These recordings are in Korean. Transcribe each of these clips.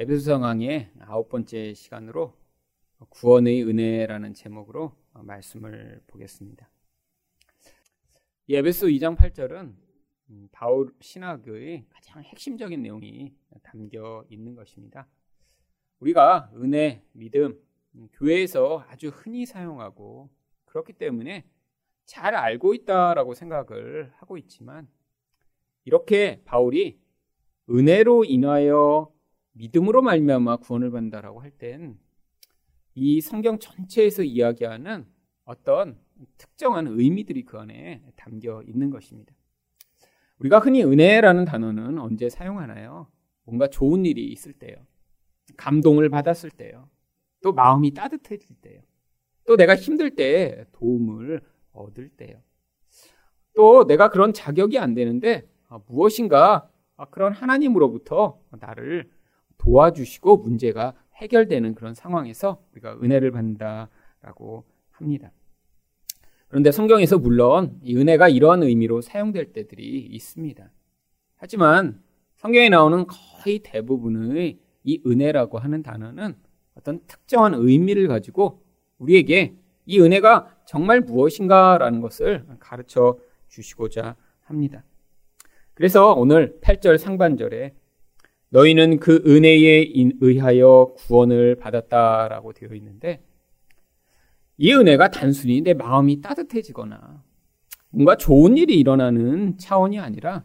에베소 상황의 아홉 번째 시간으로 구원의 은혜라는 제목으로 말씀을 보겠습니다. 이 에베소 2장 8절은 바울 신학의 가장 핵심적인 내용이 담겨 있는 것입니다. 우리가 은혜, 믿음, 교회에서 아주 흔히 사용하고 그렇기 때문에 잘 알고 있다라고 생각을 하고 있지만 이렇게 바울이 은혜로 인하여 믿음으로 말미암아 구원을 받는다라고 할 땐 이 성경 전체에서 이야기하는 어떤 특정한 의미들이 그 안에 담겨 있는 것입니다. 우리가 흔히 은혜라는 단어는 언제 사용하나요? 뭔가 좋은 일이 있을 때요. 감동을 받았을 때요. 또 마음이 따뜻해질 때요. 또 내가 힘들 때 도움을 얻을 때요. 또 내가 그런 자격이 안 되는데 아, 무엇인가 아, 그런 하나님으로부터 나를 도와주시고 문제가 해결되는 그런 상황에서 우리가 은혜를 받는다라고 합니다. 그런데 성경에서 물론 이 은혜가 이러한 의미로 사용될 때들이 있습니다. 하지만 성경에 나오는 거의 대부분의 이 은혜라고 하는 단어는 어떤 특정한 의미를 가지고 우리에게 이 은혜가 정말 무엇인가라는 것을 가르쳐 주시고자 합니다. 그래서 오늘 8절 상반절에 너희는 그 은혜에 의하여 구원을 받았다라고 되어 있는데 이 은혜가 단순히 내 마음이 따뜻해지거나 뭔가 좋은 일이 일어나는 차원이 아니라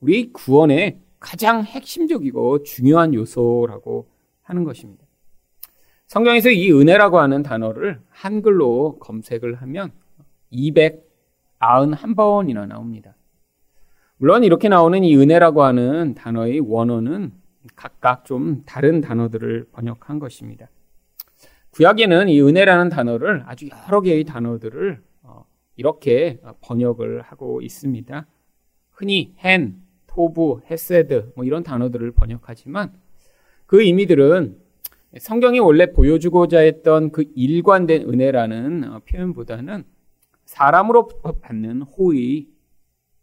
우리 구원의 가장 핵심적이고 중요한 요소라고 하는 것입니다. 성경에서 이 은혜라고 하는 단어를 한글로 검색을 하면 291번이나 나옵니다. 물론 이렇게 나오는 이 은혜라고 하는 단어의 원어는 각각 좀 다른 단어들을 번역한 것입니다. 구약에는 이 은혜라는 단어를 아주 여러 개의 단어들을 어, 이렇게 번역을 하고 있습니다. 흔히 헨, 토부, 헤세드 뭐 이런 단어들을 번역하지만 그 의미들은 성경이 원래 보여주고자 했던 그 일관된 은혜라는 어, 표현보다는 사람으로부터 받는 호의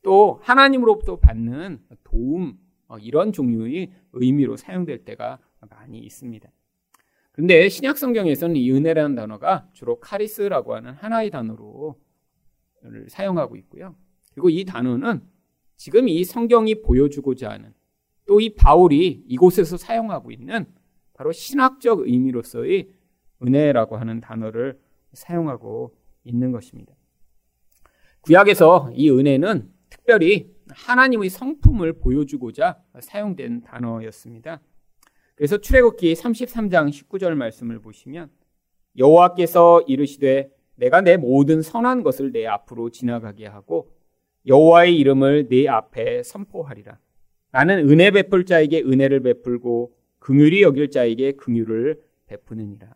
또 하나님으로부터 받는 도움 어, 이런 종류의 의미로 사용될 때가 많이 있습니다. 그런데 신약 성경에서는 이 은혜라는 단어가 주로 카리스라고 하는 하나의 단어로 사용하고 있고요. 그리고 이 단어는 지금 이 성경이 보여주고자 하는 또 이 바울이 이곳에서 사용하고 있는 바로 신학적 의미로서의 은혜라고 하는 단어를 사용하고 있는 것입니다. 구약에서 이 은혜는 특별히 하나님의 성품을 보여주고자 사용된 단어였습니다. 그래서 출애굽기 33장 19절 말씀을 보시면 여호와께서 이르시되 내가 내 모든 선한 것을 내 앞으로 지나가게 하고 여호와의 이름을 내 앞에 선포하리라. 나는 은혜 베풀 자에게 은혜를 베풀고 긍휼히 여길 자에게 긍휼을 베푸느니라.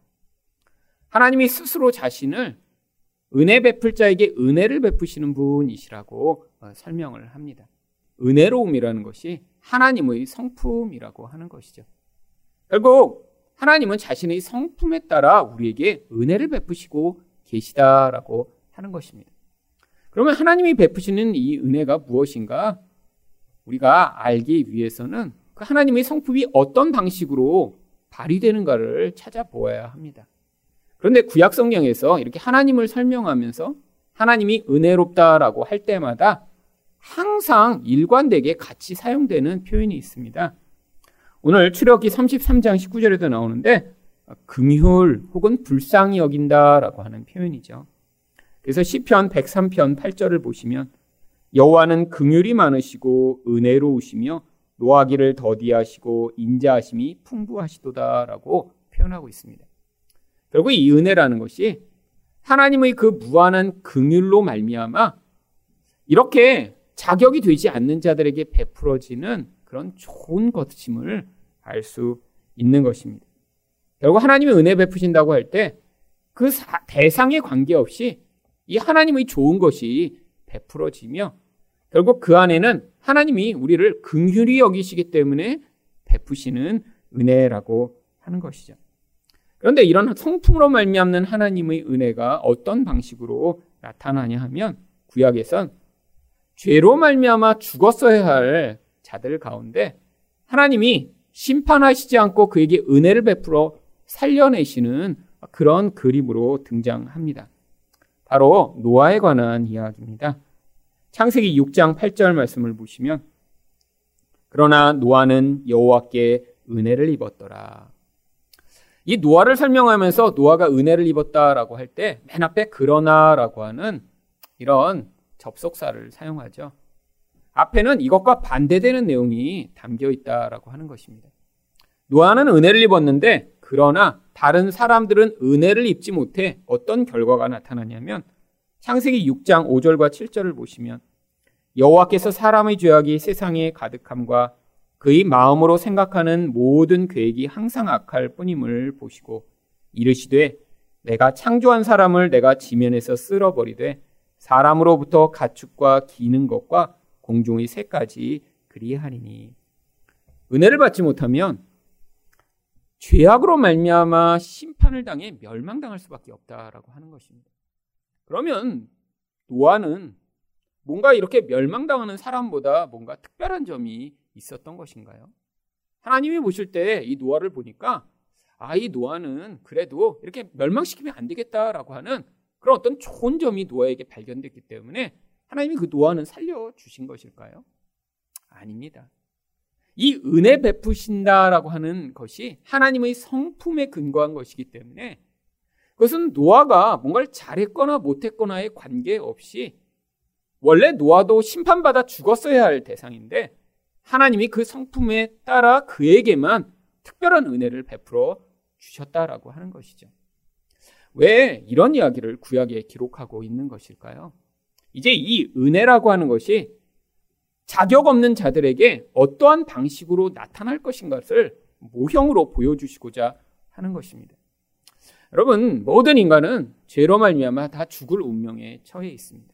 하나님이 스스로 자신을 은혜 베풀 자에게 은혜를 베푸시는 분이시라고 어, 설명을 합니다. 은혜로움이라는 것이 하나님의 성품이라고 하는 것이죠. 결국 하나님은 자신의 성품에 따라 우리에게 은혜를 베푸시고 계시다라고 하는 것입니다. 그러면 하나님이 베푸시는 이 은혜가 무엇인가? 우리가 알기 위해서는 그 하나님의 성품이 어떤 방식으로 발휘되는가를 찾아보아야 합니다. 그런데 구약 성경에서 이렇게 하나님을 설명하면서 하나님이 은혜롭다라고 할 때마다 항상 일관되게 같이 사용되는 표현이 있습니다. 오늘 출애굽기 33장 19절에도 나오는데 긍휼 혹은 불쌍히 여긴다라고 하는 표현이죠. 그래서 시편 103편 8절을 보시면 여호와는 긍휼이 많으시고 은혜로우시며 노하기를 더디하시고 인자하심이 풍부하시도다라고 표현하고 있습니다. 결국 이 은혜라는 것이 하나님의 그 무한한 긍휼로 말미암아 이렇게 자격이 되지 않는 자들에게 베풀어지는 그런 좋은 것임을 알 수 있는 것입니다. 결국 하나님이 은혜 베푸신다고 할 때 그 대상에 관계없이 이 하나님의 좋은 것이 베풀어지며 결국 그 안에는 하나님이 우리를 긍휼히 여기시기 때문에 베푸시는 은혜라고 하는 것이죠. 그런데 이런 성품으로 말미암는 하나님의 은혜가 어떤 방식으로 나타나냐 하면 구약에선 죄로 말미암아 죽었어야 할 자들 가운데 하나님이 심판하시지 않고 그에게 은혜를 베풀어 살려내시는 그런 그림으로 등장합니다. 바로 노아에 관한 이야기입니다. 창세기 6장 8절 말씀을 보시면 그러나 노아는 여호와께 은혜를 입었더라. 이 노아를 설명하면서 노아가 은혜를 입었다라고 할 때 맨 앞에 그러나라고 하는 이런 접속사를 사용하죠. 앞에는 이것과 반대되는 내용이 담겨 있다라고 하는 것입니다. 노아는 은혜를 입었는데 그러나 다른 사람들은 은혜를 입지 못해 어떤 결과가 나타나냐면 창세기 6장 5절과 7절을 보시면 여호와께서 사람의 죄악이 세상에 가득함과 그의 마음으로 생각하는 모든 계획이 항상 악할 뿐임을 보시고 이르시되 내가 창조한 사람을 내가 지면에서 쓸어버리되 사람으로부터 가축과 기는 것과 공중의 새까지 그리하리니 은혜를 받지 못하면 죄악으로 말미암아 심판을 당해 멸망당할 수밖에 없다라고 하는 것입니다. 그러면 노아는 뭔가 이렇게 멸망당하는 사람보다 뭔가 특별한 점이 있었던 것인가요? 하나님이 보실 때 이 노아를 보니까 아, 이 노아는 그래도 이렇게 멸망시키면 안 되겠다라고 하는 그런 어떤 좋은 점이 노아에게 발견됐기 때문에 하나님이 그 노아는 살려주신 것일까요? 아닙니다. 이 은혜 베푸신다라고 하는 것이 하나님의 성품에 근거한 것이기 때문에 그것은 노아가 뭔가를 잘했거나 못했거나에 관계없이 원래 노아도 심판받아 죽었어야 할 대상인데 하나님이 그 성품에 따라 그에게만 특별한 은혜를 베풀어 주셨다라고 하는 것이죠. 왜 이런 이야기를 구약에 기록하고 있는 것일까요? 이제 이 은혜라고 하는 것이 자격 없는 자들에게 어떠한 방식으로 나타날 것인가를 모형으로 보여주시고자 하는 것입니다. 여러분 모든 인간은 죄로 말미암아 다 죽을 운명에 처해 있습니다.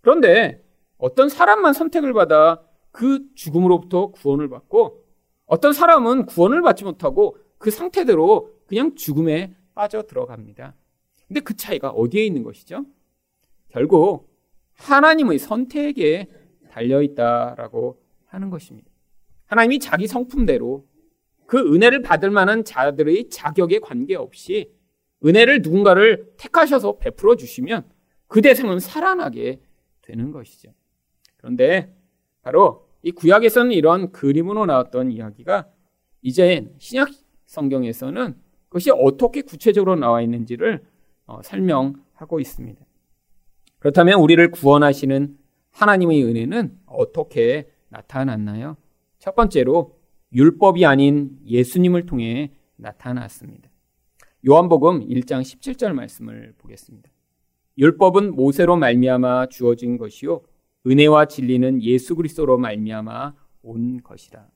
그런데 어떤 사람만 선택을 받아 그 죽음으로부터 구원을 받고 어떤 사람은 구원을 받지 못하고 그 상태대로 그냥 죽음에 빠져 들어갑니다. 근데 그 차이가 어디에 있는 것이죠? 결국 하나님의 선택에 달려 있다라고 하는 것입니다. 하나님이 자기 성품대로 그 은혜를 받을 만한 자들의 자격에 관계없이 은혜를 누군가를 택하셔서 베풀어 주시면 그 대상은 살아나게 되는 것이죠. 그런데 바로 이 구약에서는 이런 그림으로 나왔던 이야기가 이제 신약 성경에서는 그것이 어떻게 구체적으로 나와 있는지를 어, 설명하고 있습니다. 그렇다면 우리를 구원하시는 하나님의 은혜는 어떻게 나타났나요? 첫 번째로 율법이 아닌 예수님을 통해 나타났습니다. 요한복음 1장 17절 말씀을 보겠습니다. 율법은 모세로 말미암아 주어진 것이요 은혜와 진리는 예수 그리스도로 말미암아 온 것이라.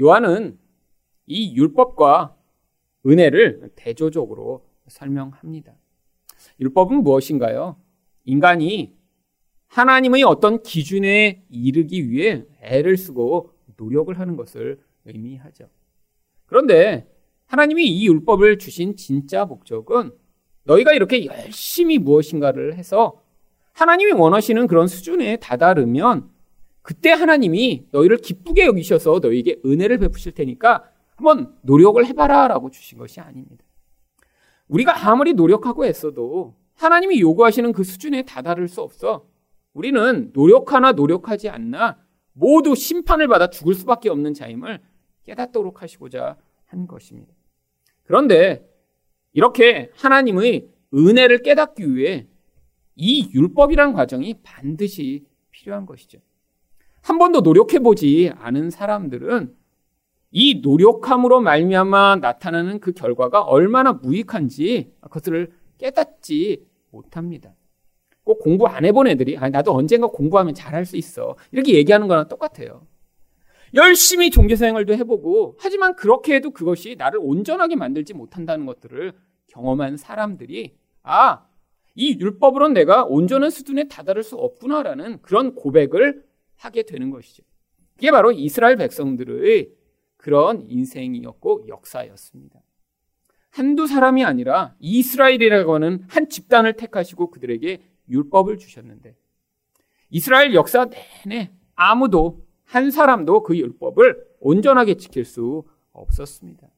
요한은 이 율법과 은혜를 대조적으로 설명합니다. 율법은 무엇인가요? 인간이 하나님의 어떤 기준에 이르기 위해 애를 쓰고 노력을 하는 것을 의미하죠. 그런데 하나님이 이 율법을 주신 진짜 목적은 너희가 이렇게 열심히 무엇인가를 해서 하나님이 원하시는 그런 수준에 다다르면 그때 하나님이 너희를 기쁘게 여기셔서 너희에게 은혜를 베푸실 테니까 한번 노력을 해봐라 라고 주신 것이 아닙니다. 우리가 아무리 노력하고 했어도 하나님이 요구하시는 그 수준에 다다를 수 없어. 우리는 노력하나 노력하지 않나 모두 심판을 받아 죽을 수밖에 없는 자임을 깨닫도록 하시고자 한 것입니다. 그런데 이렇게 하나님의 은혜를 깨닫기 위해 이 율법이란 과정이 반드시 필요한 것이죠. 한 번도 노력해 보지 않은 사람들은 이 노력함으로 말미암아 나타나는 그 결과가 얼마나 무익한지 그것을 깨닫지 못합니다. 꼭 공부 안 해본 애들이 아, 나도 언젠가 공부하면 잘할 수 있어 이렇게 얘기하는 거랑 똑같아요. 열심히 종교생활도 해보고 하지만 그렇게 해도 그것이 나를 온전하게 만들지 못한다는 것들을 경험한 사람들이 아, 이 율법으로는 내가 온전한 수준에 다다를 수 없구나라는 그런 고백을 하게 되는 것이죠. 그게 바로 이스라엘 백성들의 그런 인생이었고 역사였습니다. 한두 사람이 아니라 이스라엘이라고 하는 한 집단을 택하시고 그들에게 율법을 주셨는데 이스라엘 역사 내내 아무도 한 사람도 그 율법을 온전하게 지킬 수 없었습니다.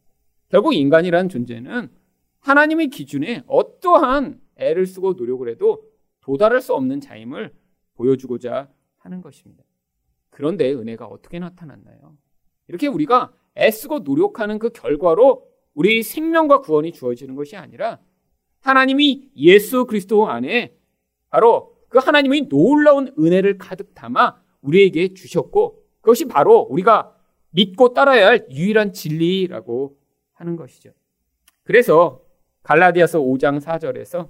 결국 인간이란 존재는 하나님의 기준에 어떠한 애를 쓰고 노력을 해도 도달할 수 없는 자임을 보여주고자 하는 것입니다. 그런데 은혜가 어떻게 나타났나요? 이렇게 우리가 애쓰고 노력하는 그 결과로 우리 생명과 구원이 주어지는 것이 아니라 하나님이 예수 그리스도 안에 바로 그 하나님의 놀라운 은혜를 가득 담아 우리에게 주셨고 그것이 바로 우리가 믿고 따라야 할 유일한 진리라고 하는 것이죠. 그래서 갈라디아서 5장 4절에서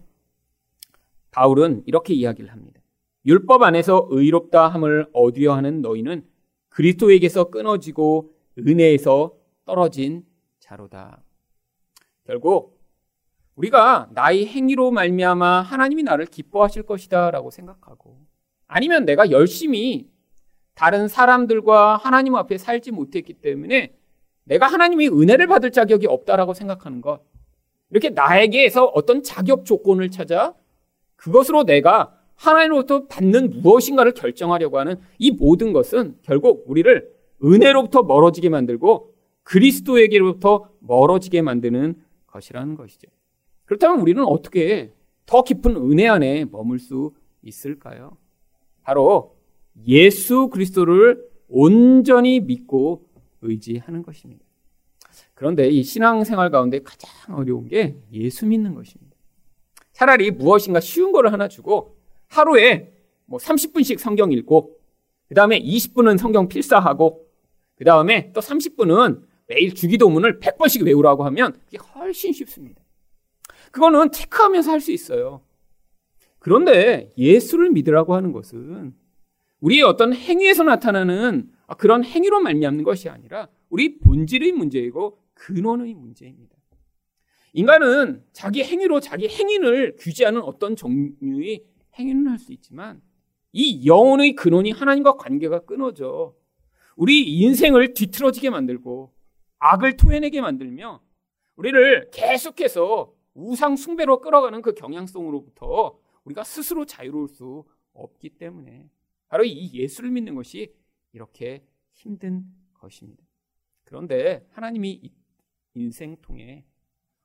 바울은 이렇게 이야기를 합니다. 율법 안에서 의롭다 함을 얻으려 하는 너희는 그리스도에게서 끊어지고 은혜에서 떨어진 자로다. 결국 우리가 나의 행위로 말미암아 하나님이 나를 기뻐하실 것이다라고 생각하고 아니면 내가 열심히 다른 사람들과 하나님 앞에 살지 못했기 때문에 내가 하나님의 은혜를 받을 자격이 없다라고 생각하는 것. 이렇게 나에게서 어떤 자격 조건을 찾아 그것으로 내가 하나님으로부터 받는 무엇인가를 결정하려고 하는 이 모든 것은 결국 우리를 은혜로부터 멀어지게 만들고 그리스도에게로부터 멀어지게 만드는 것이라는 것이죠. 그렇다면 우리는 어떻게 더 깊은 은혜 안에 머물 수 있을까요? 바로 예수 그리스도를 온전히 믿고 의지하는 것입니다. 그런데 이 신앙생활 가운데 가장 어려운 게 예수 믿는 것입니다. 차라리 무엇인가 쉬운 거를 하나 주고 하루에 뭐 30분씩 성경 읽고 그 다음에 20분은 성경 필사하고 그 다음에 또 30분은 매일 주기도문을 100번씩 외우라고 하면 그게 훨씬 쉽습니다. 그거는 체크하면서 할 수 있어요. 그런데 예수를 믿으라고 하는 것은 우리의 어떤 행위에서 나타나는 그런 행위로 말미암는 것이 아니라 우리 본질의 문제이고 근원의 문제입니다. 인간은 자기 행위로 자기 행위를 규제하는 어떤 종류의 행위는 할 수 있지만 이 영혼의 근원이 하나님과 관계가 끊어져 우리 인생을 뒤틀어지게 만들고 악을 토해내게 만들며 우리를 계속해서 우상 숭배로 끌어가는 그 경향성으로부터 우리가 스스로 자유로울 수 없기 때문에 바로 이 예수를 믿는 것이 이렇게 힘든 것입니다. 그런데 하나님이 인생 통해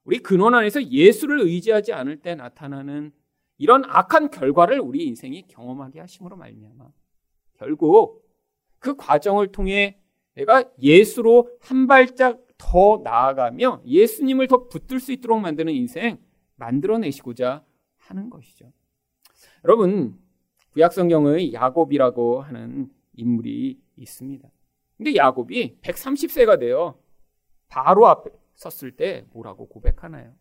우리 근원 안에서 예수를 의지하지 않을 때 나타나는 이런 악한 결과를 우리 인생이 경험하게 하심으로 말미암아 결국 그 과정을 통해 내가 예수로 한 발짝 더 나아가며 예수님을 더 붙들 수 있도록 만드는 인생 만들어내시고자 하는 것이죠. 여러분 구약 성경의 야곱이라고 하는 인물이 있습니다. 근데 야곱이 130세가 되어 바로 앞에 섰을 때 뭐라고 고백하나요?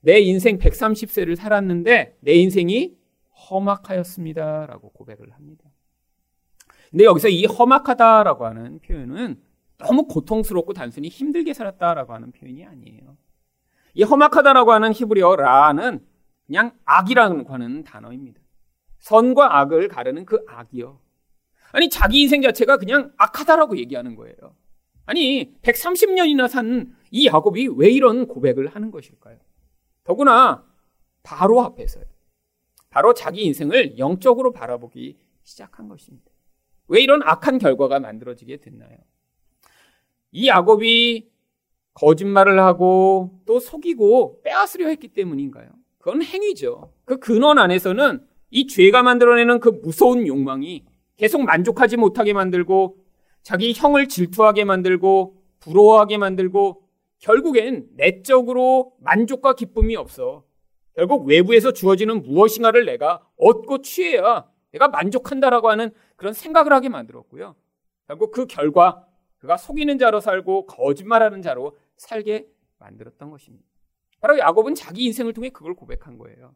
내 인생 130세를 살았는데 내 인생이 험악하였습니다 라고 고백을 합니다. 근데 여기서 이 험악하다라고 하는 표현은 너무 고통스럽고 단순히 힘들게 살았다라고 하는 표현이 아니에요. 이 험악하다라고 하는 히브리어 라는 그냥 악이라고 하는 단어입니다. 선과 악을 가르는 그 악이요. 아니, 자기 인생 자체가 그냥 악하다라고 얘기하는 거예요. 아니, 130년이나 산 이 야곱이 왜 이런 고백을 하는 것일까요? 더구나 바로 앞에서요. 바로 자기 인생을 영적으로 바라보기 시작한 것입니다. 왜 이런 악한 결과가 만들어지게 됐나요? 이 야곱이 거짓말을 하고 또 속이고 빼앗으려 했기 때문인가요? 그건 행위죠. 그 근원 안에서는 이 죄가 만들어내는 그 무서운 욕망이 계속 만족하지 못하게 만들고 자기 형을 질투하게 만들고 부러워하게 만들고 결국엔 내적으로 만족과 기쁨이 없어. 결국 외부에서 주어지는 무엇인가를 내가 얻고 취해야 내가 만족한다라고 하는 그런 생각을 하게 만들었고요. 결국 그 결과 그가 속이는 자로 살고 거짓말하는 자로 살게 만들었던 것입니다. 바로 야곱은 자기 인생을 통해 그걸 고백한 거예요.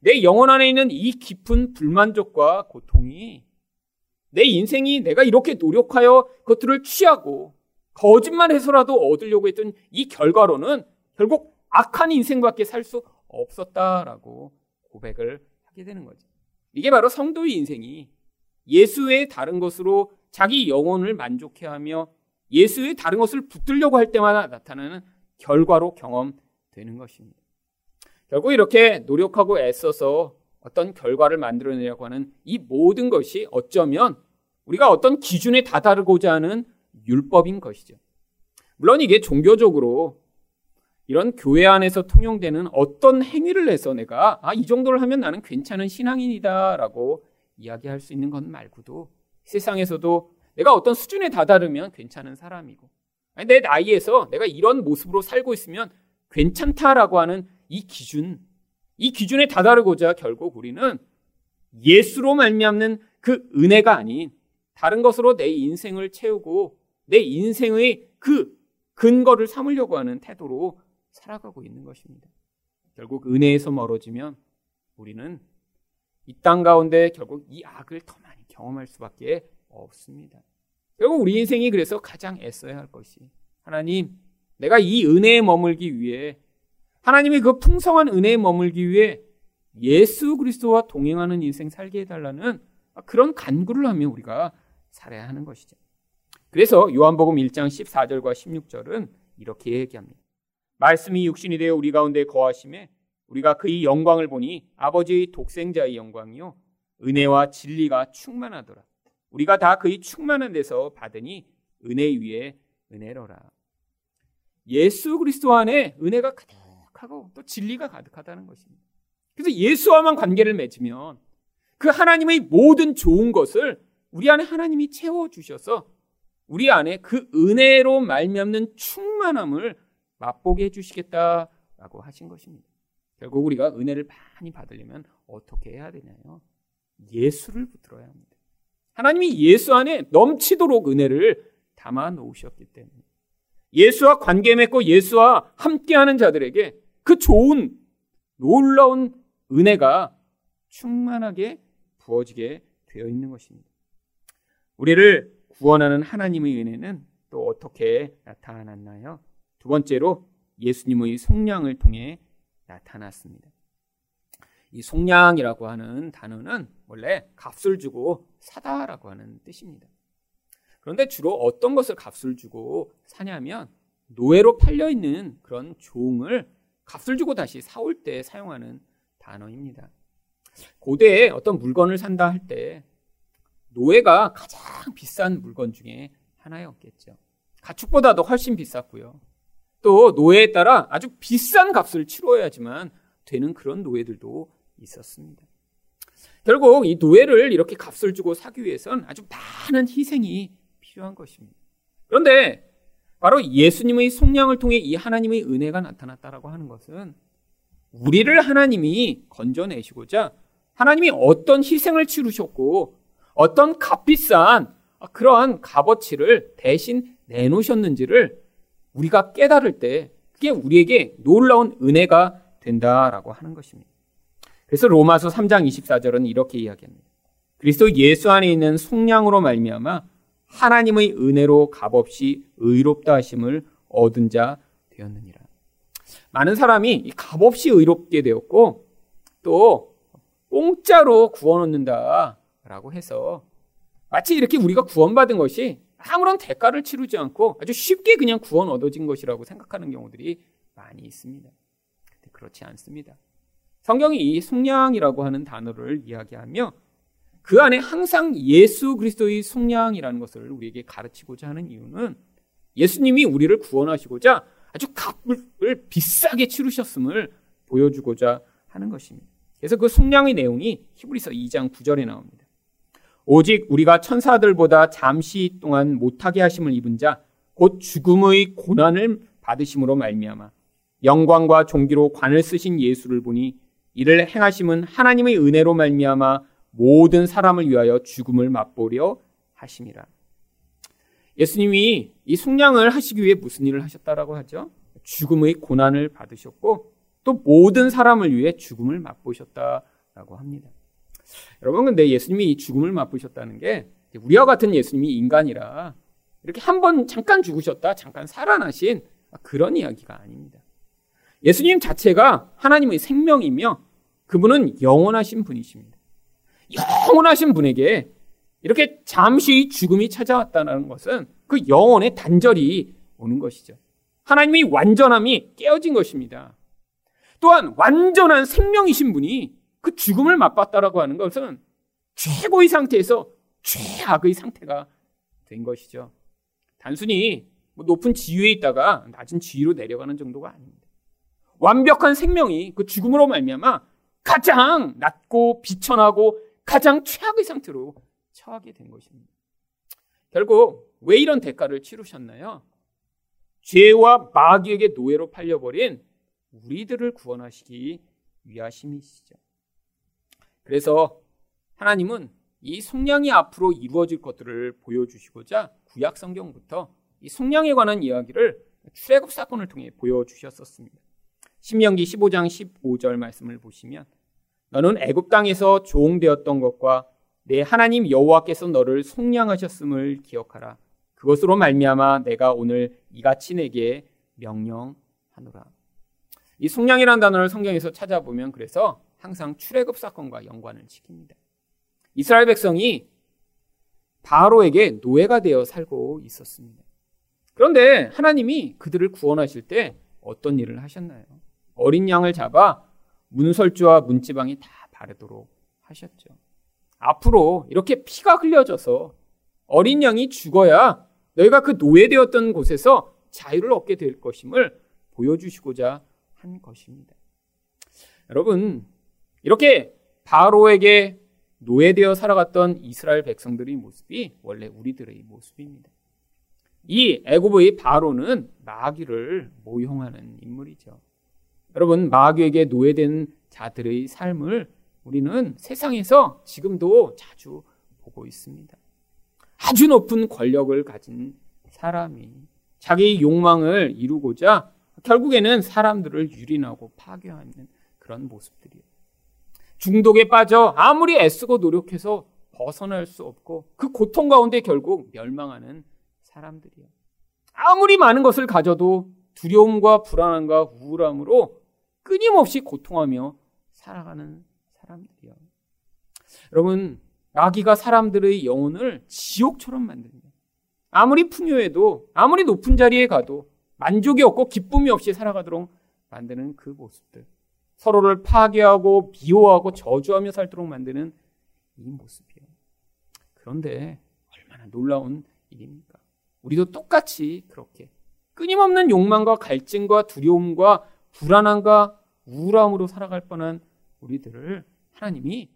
내 영혼 안에 있는 이 깊은 불만족과 고통이 내 인생이 내가 이렇게 노력하여 그것들을 취하고 거짓말해서라도 얻으려고 했던 이 결과로는 결국 악한 인생밖에 살 수 없었다라고 고백을 하게 되는 거죠. 이게 바로 성도의 인생이 예수의 다른 것으로 자기 영혼을 만족해 하며 예수의 다른 것을 붙들려고 할 때마다 나타나는 결과로 경험되는 것입니다. 결국 이렇게 노력하고 애써서 어떤 결과를 만들어내려고 하는 이 모든 것이 어쩌면 우리가 어떤 기준에 다다르고자 하는 율법인 것이죠. 물론 이게 종교적으로 이런 교회 안에서 통용되는 어떤 행위를 해서 내가 아, 이 정도를 하면 나는 괜찮은 신앙인이다라고 이야기할 수 있는 것 말고도 세상에서도 내가 어떤 수준에 다다르면 괜찮은 사람이고 내 나이에서 내가 이런 모습으로 살고 있으면 괜찮다라고 하는 이 기준, 이 기준에 다다르고자 결국 우리는 예수로 말미암는 그 은혜가 아닌 다른 것으로 내 인생을 채우고 내 인생의 그 근거를 삼으려고 하는 태도로 살아가고 있는 것입니다. 결국 은혜에서 멀어지면 우리는 이 땅 가운데 결국 이 악을 더 많이 경험할 수밖에 없습니다. 결국 우리 인생이 그래서 가장 애써야 할 것이 하나님, 내가 이 은혜에 머물기 위해 하나님의 그 풍성한 은혜에 머물기 위해 예수 그리스도와 동행하는 인생 살게 해달라는 그런 간구를 하며 우리가 살아야 하는 것이죠. 그래서 요한복음 1장 14절과 16절은 이렇게 얘기합니다. 말씀이 육신이 되어 우리 가운데 거하심에 우리가 그의 영광을 보니 아버지의 독생자의 영광이요 은혜와 진리가 충만하더라. 우리가 다 그의 충만한 데서 받으니 은혜 위에 은혜로라. 예수 그리스도 안에 은혜가 가득 하고 또 진리가 가득하다는 것입니다. 그래서 예수와만 관계를 맺으면 그 하나님의 모든 좋은 것을 우리 안에 하나님이 채워 주셔서 우리 안에 그 은혜로 말미암는 충만함을 맛보게 해 주시겠다라고 하신 것입니다. 결국 우리가 은혜를 많이 받으려면 어떻게 해야 되냐요? 예수를 붙들어야 합니다. 하나님이 예수 안에 넘치도록 은혜를 담아 놓으셨기 때문에 예수와 관계 맺고 예수와 함께하는 자들에게 그 좋은 놀라운 은혜가 충만하게 부어지게 되어 있는 것입니다. 우리를 구원하는 하나님의 은혜는 또 어떻게 나타났나요? 두 번째로 예수님의 속량을 통해 나타났습니다. 이 속량이라고 하는 단어는 원래 값을 주고 사다라고 하는 뜻입니다. 그런데 주로 어떤 것을 값을 주고 사냐면 노예로 팔려 있는 그런 종을 값을 주고 다시 사올 때 사용하는 단어입니다. 고대에 어떤 물건을 산다 할 때 노예가 가장 비싼 물건 중에 하나였겠죠. 가축보다도 훨씬 비쌌고요. 또 노예에 따라 아주 비싼 값을 치러야지만 되는 그런 노예들도 있었습니다. 결국 이 노예를 이렇게 값을 주고 사기 위해선 아주 많은 희생이 필요한 것입니다. 그런데 바로 예수님의 속량을 통해 이 하나님의 은혜가 나타났다라고 하는 것은 우리를 하나님이 건져내시고자 하나님이 어떤 희생을 치르셨고 어떤 값비싼 그러한 값어치를 대신 내놓으셨는지를 우리가 깨달을 때 그게 우리에게 놀라운 은혜가 된다라고 하는 것입니다. 그래서 로마서 3장 24절은 이렇게 이야기합니다. 그리스도 예수 안에 있는 속량으로 말미암아 하나님의 은혜로 값없이 의롭다 하심을 얻은 자 되었느니라. 많은 사람이 값없이 의롭게 되었고 또 공짜로 구원 얻는다라고 해서 마치 이렇게 우리가 구원받은 것이 아무런 대가를 치르지 않고 아주 쉽게 그냥 구원 얻어진 것이라고 생각하는 경우들이 많이 있습니다. 그렇지 않습니다. 성경이 이 속량이라고 하는 단어를 이야기하며 그 안에 항상 예수 그리스도의 속량이라는 것을 우리에게 가르치고자 하는 이유는 예수님이 우리를 구원하시고자 아주 값을 비싸게 치르셨음을 보여주고자 하는 것입니다. 그래서 그 속량의 내용이 히브리서 2장 9절에 나옵니다. 오직 우리가 천사들보다 잠시 동안 못하게 하심을 입은 자 곧 죽음의 고난을 받으심으로 말미암아 영광과 종기로 관을 쓰신 예수를 보니 이를 행하심은 하나님의 은혜로 말미암아 모든 사람을 위하여 죽음을 맛보려 하심이라. 예수님이 이 속량을 하시기 위해 무슨 일을 하셨다라고 하죠? 죽음의 고난을 받으셨고 또 모든 사람을 위해 죽음을 맛보셨다라고 합니다. 여러분 근데 예수님이 이 죽음을 맛보셨다는 게 우리와 같은 예수님이 인간이라 이렇게 한 번 잠깐 죽으셨다 잠깐 살아나신 그런 이야기가 아닙니다. 예수님 자체가 하나님의 생명이며 그분은 영원하신 분이십니다. 영원하신 분에게 이렇게 잠시 죽음이 찾아왔다는 것은 그 영혼의 단절이 오는 것이죠. 하나님의 완전함이 깨어진 것입니다. 또한 완전한 생명이신 분이 그 죽음을 맛봤다라고 하는 것은 최고의 상태에서 최악의 상태가 된 것이죠. 단순히 뭐 높은 지위에 있다가 낮은 지위로 내려가는 정도가 아닙니다. 완벽한 생명이 그 죽음으로 말미암아 가장 낮고 비천하고 가장 최악의 상태로 처하게 된 것입니다. 결국 왜 이런 대가를 치르셨나요? 죄와 마귀에게 노예로 팔려버린 우리들을 구원하시기 위하심이시죠. 그래서 하나님은 이 속량이 앞으로 이루어질 것들을 보여주시고자 구약 성경부터 이 속량에 관한 이야기를 출애굽 사건을 통해 보여주셨었습니다. 신명기 15장 15절 말씀을 보시면 너는 애굽 땅에서 종되었던 것과 내 하나님 여호와께서 너를 속량하셨음을 기억하라. 그것으로 말미암아 내가 오늘 이같이 내게 명령하노라. 이 속량이라는 단어를 성경에서 찾아보면 그래서 항상 출애굽 사건과 연관을 시킵니다. 이스라엘 백성이 바로에게 노예가 되어 살고 있었습니다. 그런데 하나님이 그들을 구원하실 때 어떤 일을 하셨나요? 어린 양을 잡아 문설주와 문지방이 다 바르도록 하셨죠. 앞으로 이렇게 피가 흘려져서 어린 양이 죽어야 너희가 그 노예되었던 곳에서 자유를 얻게 될 것임을 보여주시고자 한 것입니다. 여러분, 이렇게 바로에게 노예되어 살아갔던 이스라엘 백성들의 모습이 원래 우리들의 모습입니다. 이 애굽의 바로는 마귀를 모형하는 인물이죠. 여러분, 마귀에게 노예된 자들의 삶을 우리는 세상에서 지금도 자주 보고 있습니다. 아주 높은 권력을 가진 사람이 자기 욕망을 이루고자 결국에는 사람들을 유린하고 파괴하는 그런 모습들이에요. 중독에 빠져 아무리 애쓰고 노력해서 벗어날 수 없고 그 고통 가운데 결국 멸망하는 사람들이에요. 아무리 많은 것을 가져도 두려움과 불안함과 우울함으로 끊임없이 고통하며 살아가는 사람들이요. 여러분, 마귀가 사람들의 영혼을 지옥처럼 만듭니다. 아무리 풍요해도, 아무리 높은 자리에 가도 만족이 없고 기쁨이 없이 살아가도록 만드는 그 모습들. 서로를 파괴하고 비호하고 저주하며 살도록 만드는 이 모습이에요. 그런데 얼마나 놀라운 일입니까? 우리도 똑같이 그렇게 끊임없는 욕망과 갈증과 두려움과 불안함과 우울함으로 살아갈 뻔한 우리들을 하나님이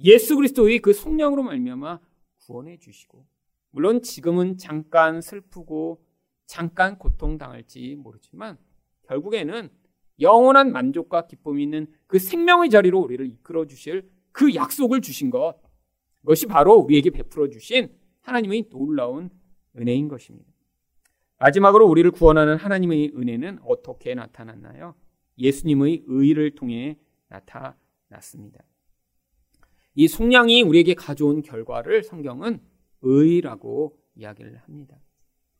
예수 그리스도의 그 성령으로 말미암아 구원해 주시고 물론 지금은 잠깐 슬프고 잠깐 고통 당할지 모르지만 결국에는 영원한 만족과 기쁨이 있는 그 생명의 자리로 우리를 이끌어 주실 그 약속을 주신 것 그것이 바로 우리에게 베풀어 주신 하나님의 놀라운 은혜인 것입니다. 마지막으로 우리를 구원하는 하나님의 은혜는 어떻게 나타났나요? 예수님의 의를 통해 나타났습니다. 이 속량이 우리에게 가져온 결과를 성경은 의라고 이야기를 합니다.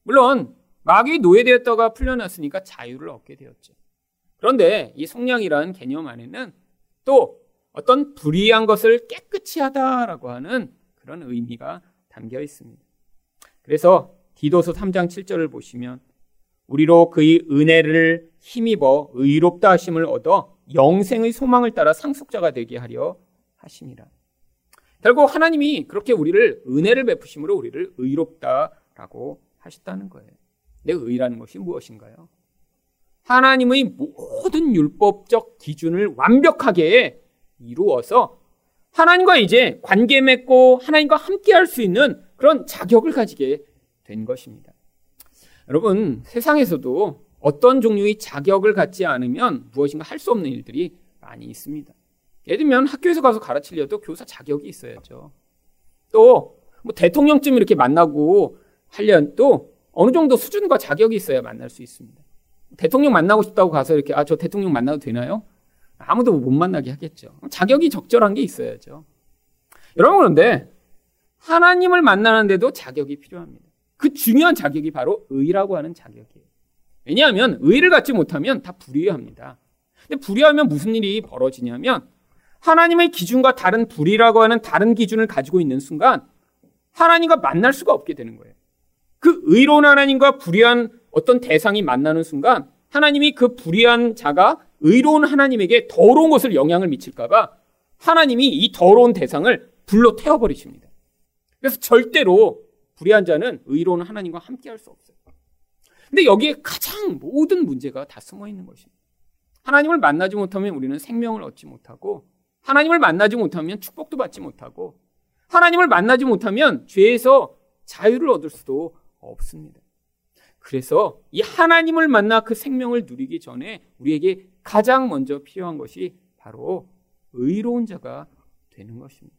물론 마귀 노예되었다가 풀려났으니까 자유를 얻게 되었죠. 그런데 이 속량이라는 개념 안에는 또 어떤 불의한 것을 깨끗이 하다라고 하는 그런 의미가 담겨 있습니다. 그래서 디도서 3장 7절을 보시면 우리로 그의 은혜를 힘입어 의롭다 하심을 얻어 영생의 소망을 따라 상속자가 되게 하려 하심이라. 결국 하나님이 그렇게 우리를 은혜를 베푸심으로 우리를 의롭다라고 하셨다는 거예요. 내 의라는 것이 무엇인가요? 하나님의 모든 율법적 기준을 완벽하게 이루어서 하나님과 이제 관계 맺고 하나님과 함께 할 수 있는 그런 자격을 가지게 된 것입니다. 여러분, 세상에서도 어떤 종류의 자격을 갖지 않으면 무엇인가 할 수 없는 일들이 많이 있습니다. 예를 들면 학교에서 가서 가르치려도 교사 자격이 있어야죠. 또, 뭐 대통령쯤 이렇게 만나고 하려면 또 어느 정도 수준과 자격이 있어야 만날 수 있습니다. 대통령 만나고 싶다고 가서 이렇게, 아, 저 대통령 만나도 되나요? 아무도 못 만나게 하겠죠. 자격이 적절한 게 있어야죠. 여러분, 그런데 하나님을 만나는데도 자격이 필요합니다. 그 중요한 자격이 바로 의라고 하는 자격이에요. 왜냐하면 의를 갖지 못하면 다 불의합니다. 근데 불의하면 무슨 일이 벌어지냐면 하나님의 기준과 다른 불의라고 하는 다른 기준을 가지고 있는 순간 하나님과 만날 수가 없게 되는 거예요. 그 의로운 하나님과 불의한 어떤 대상이 만나는 순간 하나님이 그 불의한 자가 의로운 하나님에게 더러운 것을 영향을 미칠까봐 하나님이 이 더러운 대상을 불로 태워버리십니다. 그래서 절대로 불의한 자는 의로운 하나님과 함께 할 수 없어요. 근데 여기에 가장 모든 문제가 다 숨어 있는 것입니다. 하나님을 만나지 못하면 우리는 생명을 얻지 못하고 하나님을 만나지 못하면 축복도 받지 못하고 하나님을 만나지 못하면 죄에서 자유를 얻을 수도 없습니다. 그래서 이 하나님을 만나 그 생명을 누리기 전에 우리에게 가장 먼저 필요한 것이 바로 의로운 자가 되는 것입니다.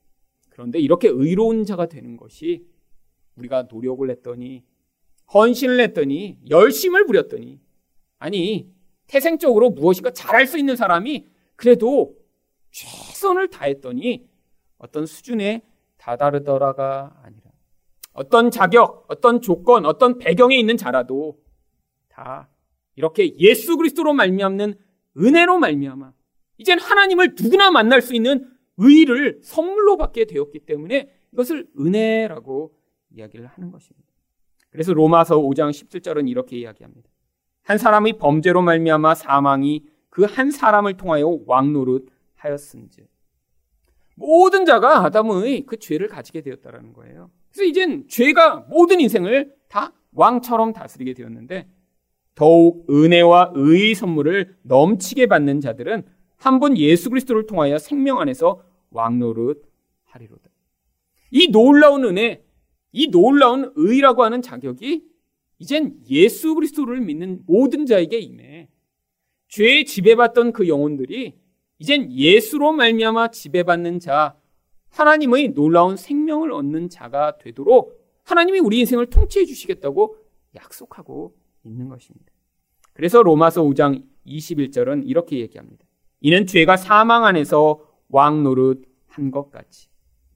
그런데 이렇게 의로운 자가 되는 것이 우리가 노력을 했더니 헌신을 했더니 열심을 부렸더니 아니 태생적으로 무엇인가 잘할 수 있는 사람이 그래도 최선을 다했더니 어떤 수준에 다다르더라가 아니라 어떤 자격, 어떤 조건, 어떤 배경에 있는 자라도 다 이렇게 예수 그리스도로 말미암는 은혜로 말미암아 이젠 하나님을 누구나 만날 수 있는 의를 선물로 받게 되었기 때문에 이것을 은혜라고 이야기를 하는 것입니다. 그래서 로마서 5장 17절은 이렇게 이야기합니다. 한 사람의 범죄로 말미암아 사망이 그 한 사람을 통하여 왕노릇 하였은즉 모든 자가 아담의 그 죄를 가지게 되었다라는 거예요. 그래서 이젠 죄가 모든 인생을 다 왕처럼 다스리게 되었는데 더욱 은혜와 의의 선물을 넘치게 받는 자들은 한번 예수 그리스도를 통하여 생명 안에서 왕노릇 하리로다. 이 놀라운 은혜, 이 놀라운 의라고 하는 자격이 이젠 예수 그리스도를 믿는 모든 자에게 임해 죄에 지배받던 그 영혼들이 이젠 예수로 말미암아 지배받는 자, 하나님의 놀라운 생명을 얻는 자가 되도록 하나님이 우리 인생을 통치해 주시겠다고 약속하고 있는 것입니다. 그래서 로마서 5장 21절은 이렇게 얘기합니다. 이는 죄가 사망 안에서 왕 노릇 한 것 같이.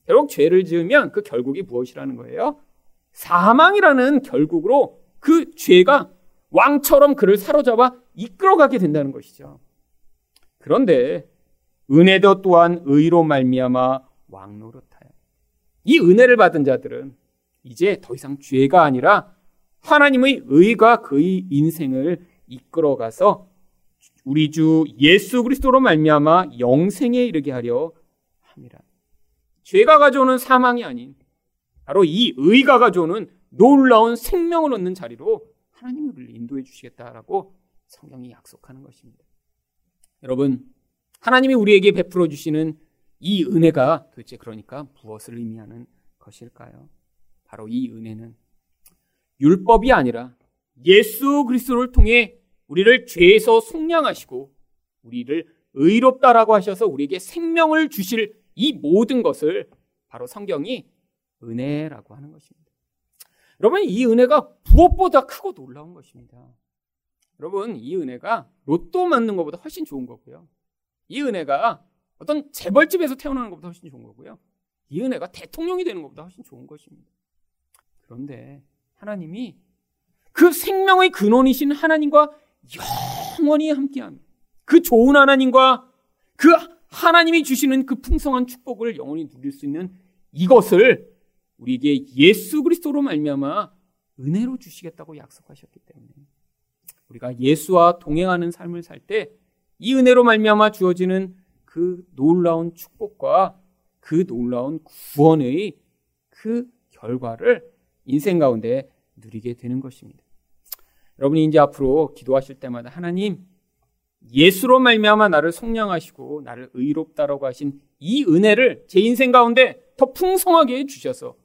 결국 죄를 지으면 그 결국이 무엇이라는 거예요? 사망이라는 결국으로 그 죄가 왕처럼 그를 사로잡아 이끌어가게 된다는 것이죠. 그런데 은혜도 또한 의로 말미암아 왕노릇하여. 이 은혜를 받은 자들은 이제 더 이상 죄가 아니라 하나님의 의가 그의 인생을 이끌어가서 우리 주 예수 그리스도로 말미암아 영생에 이르게 하려 함이라. 죄가 가져오는 사망이 아닌 바로 이 의가 가져오는 놀라운 생명을 얻는 자리로 우리를 인도해 주시겠다라고 성경이 약속하는 것입니다. 여러분, 하나님이 우리에게 베풀어 주시는 이 은혜가 도대체 그러니까 무엇을 의미하는 것일까요? 바로 이 은혜는 율법이 아니라 예수 그리스도를 통해 우리를 죄에서 속량하시고 우리를 의롭다라고 하셔서 우리에게 생명을 주실 이 모든 것을 바로 성경이 은혜라고 하는 것입니다. 여러분 이 은혜가 무엇보다 크고 놀라운 것입니다. 여러분 이 은혜가 로또 맞는 것보다 훨씬 좋은 거고요. 이 은혜가 어떤 재벌집에서 태어나는 것보다 훨씬 좋은 거고요. 이 은혜가 대통령이 되는 것보다 훨씬 좋은 것입니다. 그런데 하나님이 그 생명의 근원이신 하나님과 영원히 함께하며 그 좋은 하나님과 그 하나님이 주시는 그 풍성한 축복을 영원히 누릴 수 있는 이것을 우리에게 예수 그리스도로 말미암아 은혜로 주시겠다고 약속하셨기 때문에 우리가 예수와 동행하는 삶을 살 때 이 은혜로 말미암아 주어지는 그 놀라운 축복과 그 놀라운 구원의 그 결과를 인생 가운데 누리게 되는 것입니다. 여러분이 이제 앞으로 기도하실 때마다 하나님 예수로 말미암아 나를 속량하시고 나를 의롭다라고 하신 이 은혜를 제 인생 가운데 더 풍성하게 해 주셔서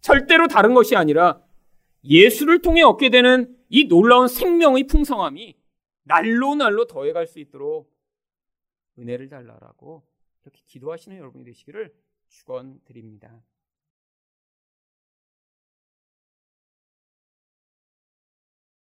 절대로 다른 것이 아니라 예수를 통해 얻게 되는 이 놀라운 생명의 풍성함이 날로 날로 더해갈 수 있도록 은혜를 달라라고 이렇게 기도하시는 여러분이 되시기를 축원드립니다.